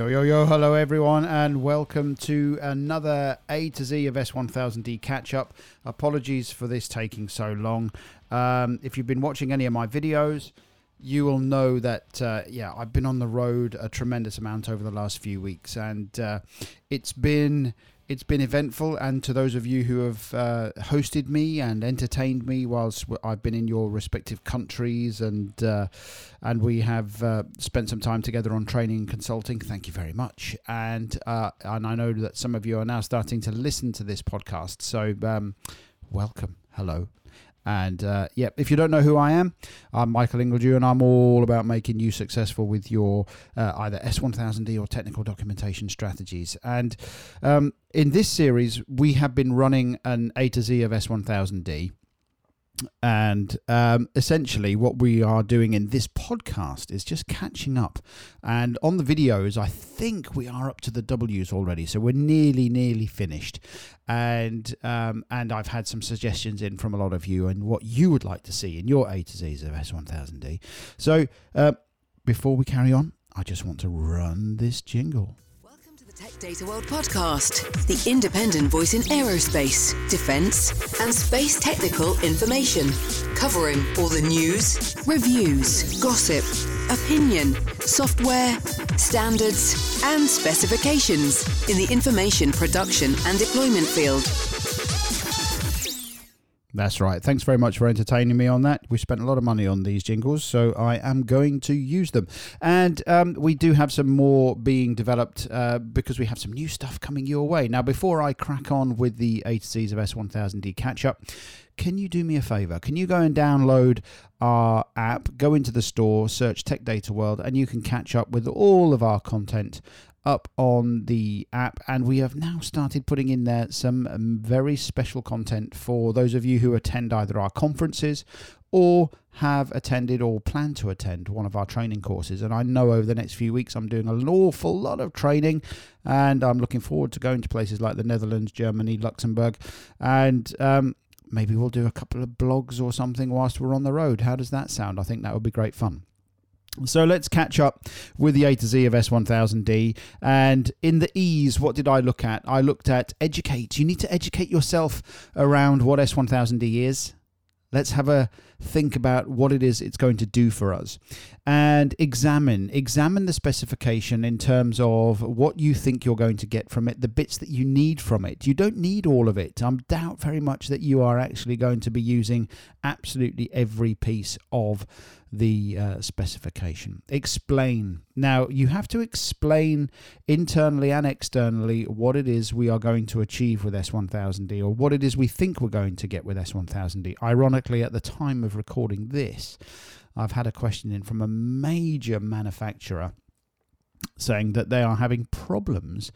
Yo, yo, yo, hello everyone, and welcome to another A to Z of S1000D catch up. Apologies for this taking so long. Um, if you've been watching any of my videos, you will know that, uh, yeah, I've been on the road a tremendous amount over the last few weeks, and uh, it's been it's been eventful, and to those of you who have uh, hosted me and entertained me whilst I've been in your respective countries, and uh, and we have uh, spent some time together on training and consulting. Thank you very much, and uh, and I know that some of you are now starting to listen to this podcast. So um, welcome, hello, and uh, yeah, if you don't know who I am, I'm Michael Ingledew, and I'm all about making you successful with your uh, either S1000D or technical documentation strategies. And um, in this series, we have been running an A to Z of S1000D and um, essentially, what we are doing in this podcast is just catching up. And on the videos, I think we are up to the W's already, so we're nearly, nearly finished. And um, and I've had some suggestions in from a lot of you and what you would like to see in your A to Z's of S1000D. So uh, before we carry on, I just want to run this jingle. Tech Data World podcast, the independent voice in aerospace, defense, and space technical information, covering all the news, reviews, gossip, opinion, software, standards, and specifications in the information production and deployment field. That's right. Thanks very much for entertaining me on that. We spent a lot of money on these jingles, so I am going to use them. And um, we do have some more being developed uh, because we have some new stuff coming your way. Now, before I crack on with the A to C's of S1000D catch up, can you do me a favor? Can you go and download our app, go into the store, search Tech Data World, and you can catch up with all of our content up on the app, and we have now started putting in there some um, very special content for those of you who attend either our conferences or have attended or plan to attend one of our training courses. And I know over the next few weeks I'm doing an awful lot of training, and I'm looking forward to going to places like the Netherlands, Germany, Luxembourg, and um, maybe we'll do a couple of blogs or something whilst we're on the road. How does that sound? I think that would be great fun. So let's catch up with the A to Z of S1000D. And in the E's, what did I look at? I looked at educate. You need to educate yourself around what S1000D is. Let's have a think about what it is it's going to do for us and examine examine the specification in terms of what you think you're going to get from it the bits that you need from it you don't need all of it i doubt very much that you are actually going to be using absolutely every piece of the uh, specification. Explain. Now, you have to explain internally and externally what it is we are going to achieve with S1000D or what it is we think we're going to get with S1000D. Ironically, at the time of recording this, I've had a question in from a major manufacturer saying that they are having problems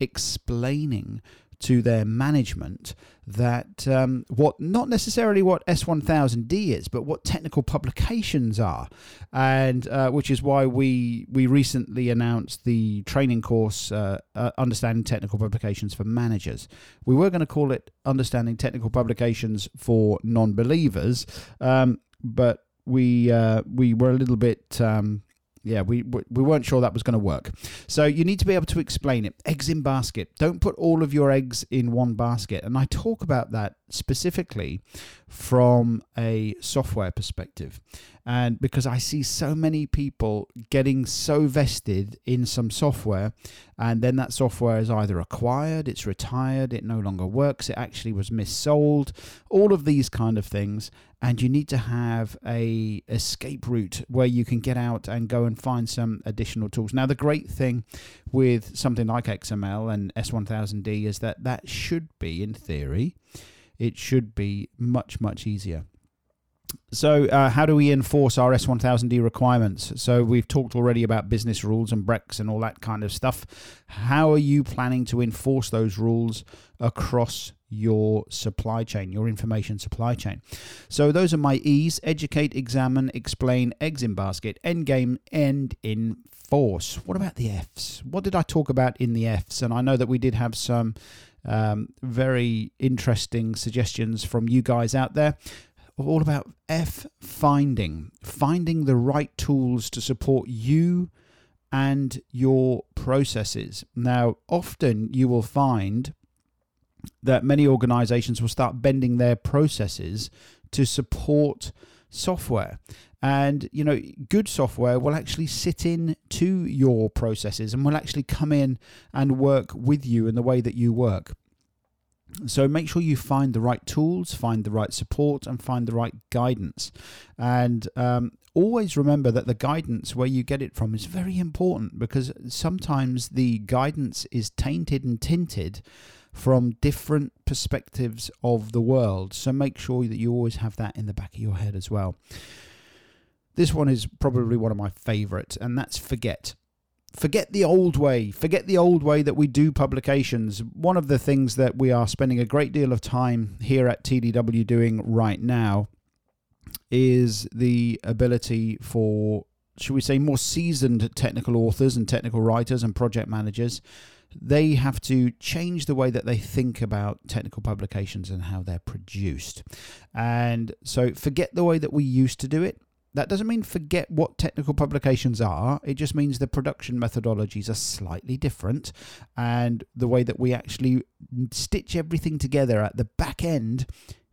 explaining to their management that um, what not necessarily what S1000D is, but what technical publications are, and uh, which is why we we recently announced the training course uh, uh, Understanding Technical Publications for Managers. We were going to call it Understanding Technical Publications for Non-Believers, um, but we uh, we were a little bit um, yeah, we we weren't sure that was going to work. So you need to be able to explain it. Eggs in basket. Don't put all of your eggs in one basket. And I talk about that specifically from a software perspective. And because I see so many people getting so vested in some software, and then that software is either acquired, it's retired, it no longer works, it actually was missold, all of these kind of things. And you need to have a escape route where you can get out and go and find some additional tools. Now, the great thing with something like XML and S1000D is that that should be, in theory, it should be much, much easier. So, uh, how do we enforce our S1000D requirements? So, we've talked already about business rules and BREX and all that kind of stuff. How are you planning to enforce those rules across your supply chain, your information supply chain? So, those are my E's educate, examine, explain, eggs in basket, end game, end in force. What about the F's? What did I talk about in the F's? And I know that we did have some um, very interesting suggestions from you guys out there. All about F finding, finding the right tools to support you and your processes. Now, often you will find that many organizations will start bending their processes to support software. And, you know, good software will actually sit in to your processes and will actually come in and work with you in the way that you work. So make sure you find the right tools, find the right support, and find the right guidance. And um, always remember that the guidance where you get it from is very important because sometimes the guidance is tainted and tinted from different perspectives of the world. So make sure that you always have that in the back of your head as well. This one is probably one of my favorites, and that's forget forget the old way. Forget the old way that we do publications. One of the things that we are spending a great deal of time here at TDW doing right now is the ability for, should we say, more seasoned technical authors and technical writers and project managers. They have to change the way that they think about technical publications and how they're produced. And so forget the way that we used to do it that doesn't mean forget what technical publications are. It just means the production methodologies are slightly different. And the way that we actually stitch everything together at the back end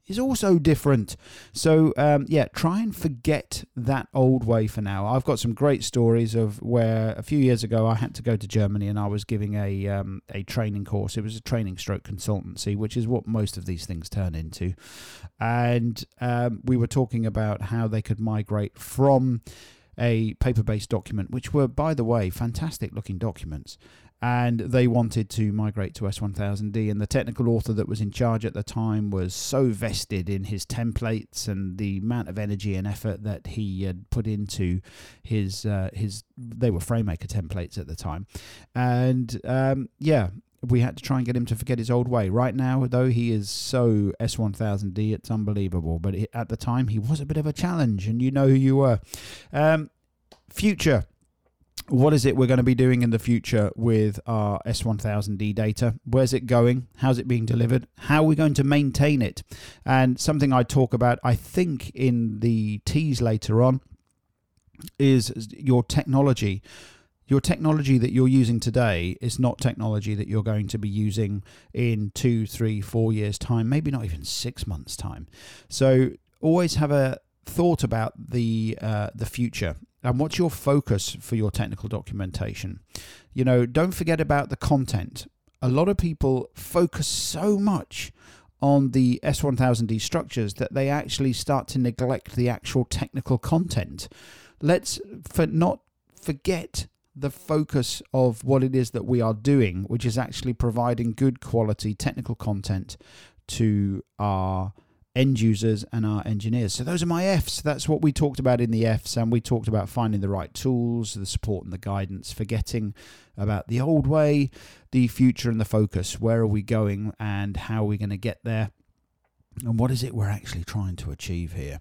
is also different. So, um, yeah, try and forget that old way for now. I've got some great stories of where a few years ago I had to go to Germany and I was giving a um, a training course. It was a training stroke consultancy, which is what most of these things turn into. And um, we were talking about how they could migrate from a paper based document, which were, by the way, fantastic looking documents, and they wanted to migrate to S1000D. And the technical author that was in charge at the time was so vested in his templates and the amount of energy and effort that he had put into his uh, his. They were FrameMaker templates at the time, and um, yeah. We had to try and get him to forget his old way. Right now, though, he is so S1000D, it's unbelievable. But at the time, he was a bit of a challenge, and you know who you were. Um, future what is it we're going to be doing in the future with our S1000D data? Where's it going? How's it being delivered? How are we going to maintain it? And something I talk about, I think, in the T's later on, is your technology. Your technology that you're using today is not technology that you're going to be using in two, three, four years' time, maybe not even six months' time. So always have a thought about the uh, the future and what's your focus for your technical documentation? You know, don't forget about the content. A lot of people focus so much on the S1000D structures that they actually start to neglect the actual technical content. Let's for not forget the focus of what it is that we are doing, which is actually providing good quality technical content to our end users and our engineers. So those are my Fs. That's what we talked about in the Fs, and we talked about finding the right tools, the support and the guidance, forgetting about the old way, the future and the focus. Where are we going and how are we going to get there? And what is it we're actually trying to achieve here?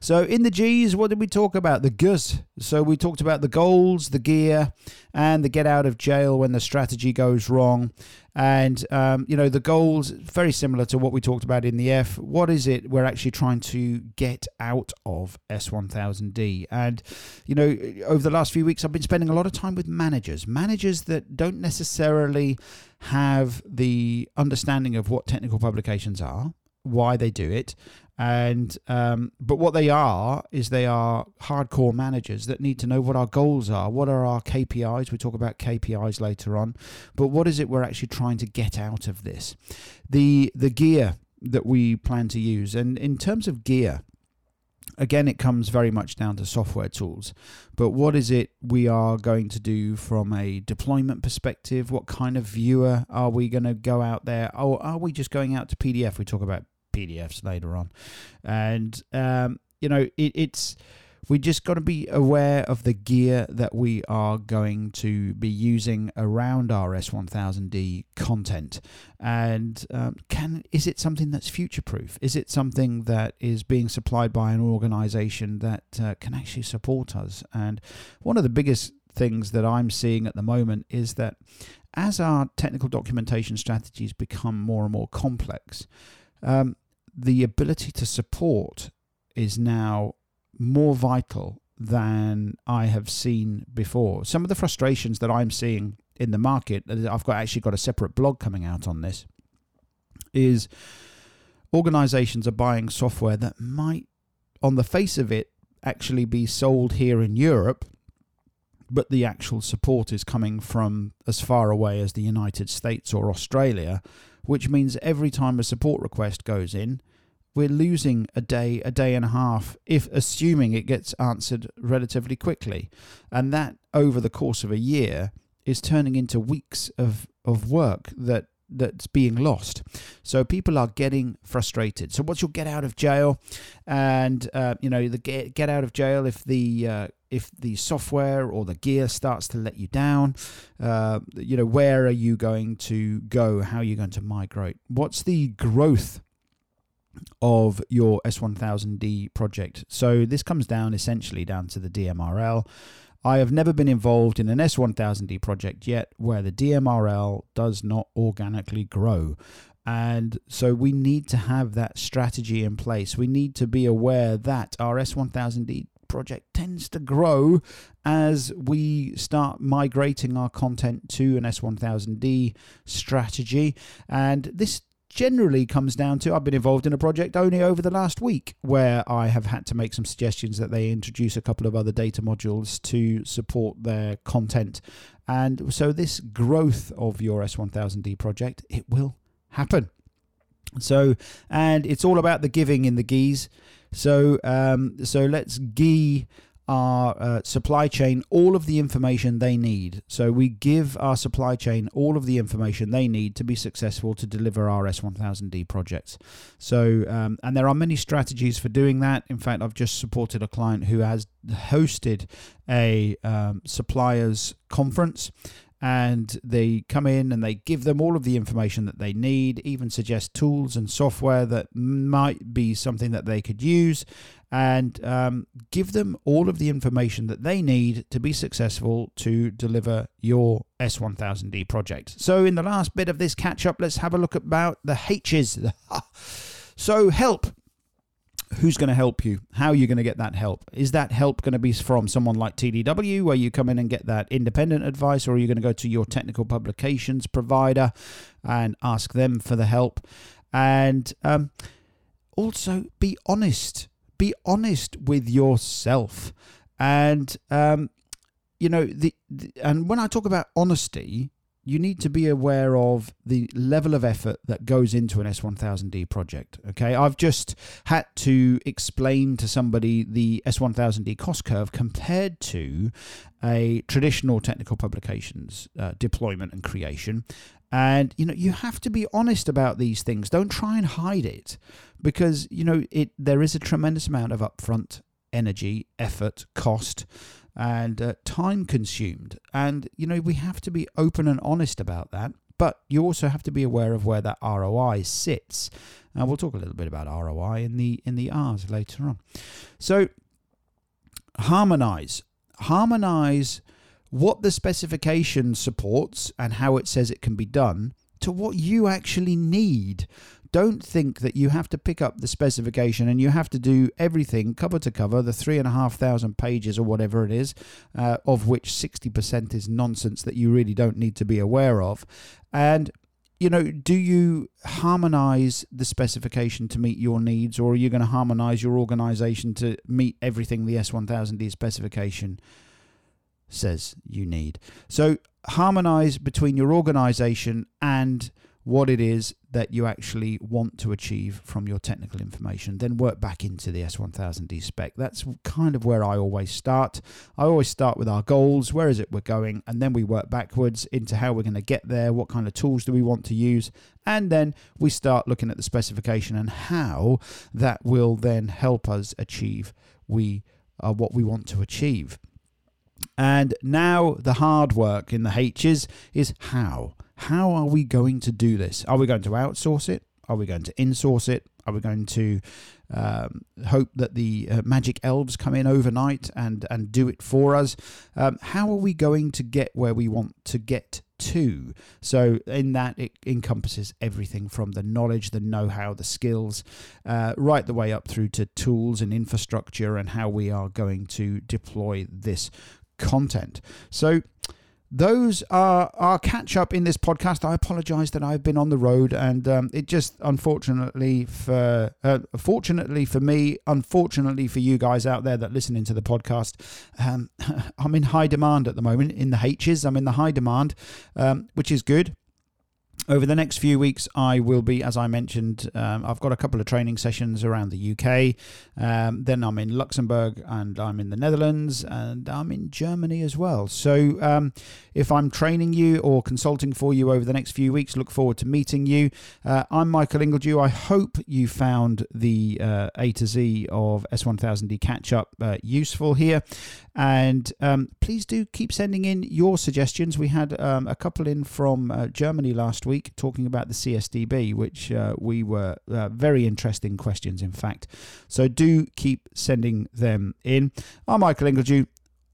So, in the G's, what did we talk about? The Gs. So, we talked about the goals, the gear, and the get out of jail when the strategy goes wrong. And, um, you know, the goals, very similar to what we talked about in the F. What is it we're actually trying to get out of S1000D? And, you know, over the last few weeks, I've been spending a lot of time with managers, managers that don't necessarily have the understanding of what technical publications are why they do it. And um, but what they are is they are hardcore managers that need to know what our goals are what are our kpis we talk about kpis later on. But what is it we're actually trying to get out of this? The the gear that we plan to use. And in terms of gear again it comes very much down to software tools. But what is it we are going to do from a deployment perspective? What kind of viewer are we going to go out there? Or are we just going out to pdf we talk about PDFs later on, and um, you know it, it's we just got to be aware of the gear that we are going to be using around our S1000D content, and um, can is it something that's future proof? Is it something that is being supplied by an organisation that uh, can actually support us? And one of the biggest things that I'm seeing at the moment is that as our technical documentation strategies become more and more complex, um, the ability to support is now more vital than I have seen before. Some of the frustrations that I'm seeing in the market. I've got actually got a separate blog coming out on this. Is organizations are buying software that might, on the face of it, actually be sold here in Europe, but the actual support is coming from as far away as the United States or Australia, which means every time a support request goes in, we're losing a day, a day and a half, if assuming it gets answered relatively quickly. And that over the course of a year is turning into weeks of, of work that that's being lost. So people are getting frustrated. So what's your get out of jail? And uh, you know the get get out of jail if the uh, if the software or the gear starts to let you down. Uh, you know where are you going to go? How are you going to migrate? What's the growth of your S1000D project. So this comes down essentially down to the DMRL. I have never been involved in an S1000D project yet where the DMRL does not organically grow. And so we need to have that strategy in place. We need to be aware that our S1000D project tends to grow as we start migrating our content to an S1000D strategy. And this generally comes down to I've been involved in a project only over the last week where I have had to make some suggestions that they introduce a couple of other data modules to support their content. And so this growth of your S1000D project, it will happen. So, and it's all about the giving in the geese. So, um, so let's gee our uh, supply chain all of the information they need. So we give our supply chain all of the information they need to be successful to deliver our S1000D projects. So, um, and there are many strategies for doing that. In fact, I've just supported a client who has hosted a um, suppliers conference and they come in and they give them all of the information that they need, even suggest tools and software that might be something that they could use, and um, give them all of the information that they need to be successful to deliver your S1000D project. So, in the last bit of this catch up, let's have a look about the H's. so, help who's going to help you? How are you going to get that help? Is that help going to be from someone like TDW, where you come in and get that independent advice, or are you going to go to your technical publications provider and ask them for the help? And um, also be honest. Be honest with yourself. And um, you know the, the and when I talk about honesty, you need to be aware of the level of effort that goes into an S1000D project. Okay, I've just had to explain to somebody the S1000D cost curve compared to a traditional technical publications uh, deployment and creation. And you know, you have to be honest about these things. Don't try and hide it because you know it there is a tremendous amount of upfront energy, effort, cost and uh, time consumed. And, you know, we have to be open and honest about that. But you also have to be aware of where that ROI sits. And we'll talk a little bit about ROI in the in the R's later on. So harmonize. Harmonize what the specification supports and how it says it can be done to what you actually need don't think that you have to pick up the specification and you have to do everything cover to cover, the three and a half thousand pages or whatever it is, uh, of which 60% is nonsense that you really don't need to be aware of. And you know, do you harmonize the specification to meet your needs, or are you going to harmonize your organization to meet everything the S1000D specification says you need? So, harmonize between your organization and what it is that you actually want to achieve from your technical information, then work back into the S1000D spec. That's kind of where I always start. I always start with our goals, where is it we're going, and then we work backwards into how we're going to get there, what kind of tools do we want to use, and then we start looking at the specification and how that will then help us achieve we uh, what we want to achieve. And now the hard work in the H's is how. How are we going to do this? Are we going to outsource it? Are we going to insource it? Are we going to um, hope that the uh, magic elves come in overnight and, and do it for us? Um, how are we going to get where we want to get to? So, in that, it encompasses everything from the knowledge, the know how, the skills, uh, right the way up through to tools and infrastructure and how we are going to deploy this content. So, those are our catch up in this podcast. I apologise that I've been on the road, and um, it just unfortunately for uh, fortunately for me, unfortunately for you guys out there that listening to the podcast, um, I'm in high demand at the moment in the H's. I'm in the high demand, um, which is good over the next few weeks, I will be, as I mentioned, um, I've got a couple of training sessions around the UK. Um, then I'm in Luxembourg and I'm in the Netherlands and I'm in Germany as well. So um, if I'm training you or consulting for you over the next few weeks, look forward to meeting you. Uh, I'm Michael Ingledew. I hope you found the uh, A to Z of S1000D catch up uh, useful here. And um, please do keep sending in your suggestions. We had um, a couple in from uh, Germany last week talking about the CSDB, which uh, we were uh, very interesting questions, in fact. So do keep sending them in. I'm Michael Ingledew,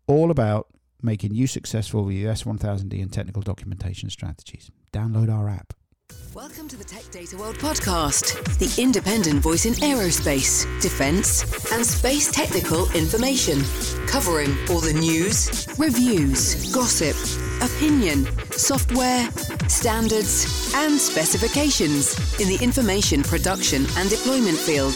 all about making you successful with your S1000D and technical documentation strategies. Download our app. Welcome to the Tech Data World podcast, the independent voice in aerospace, defense, and space technical information, covering all the news, reviews, gossip, opinion, software, standards, and specifications in the information production and deployment field.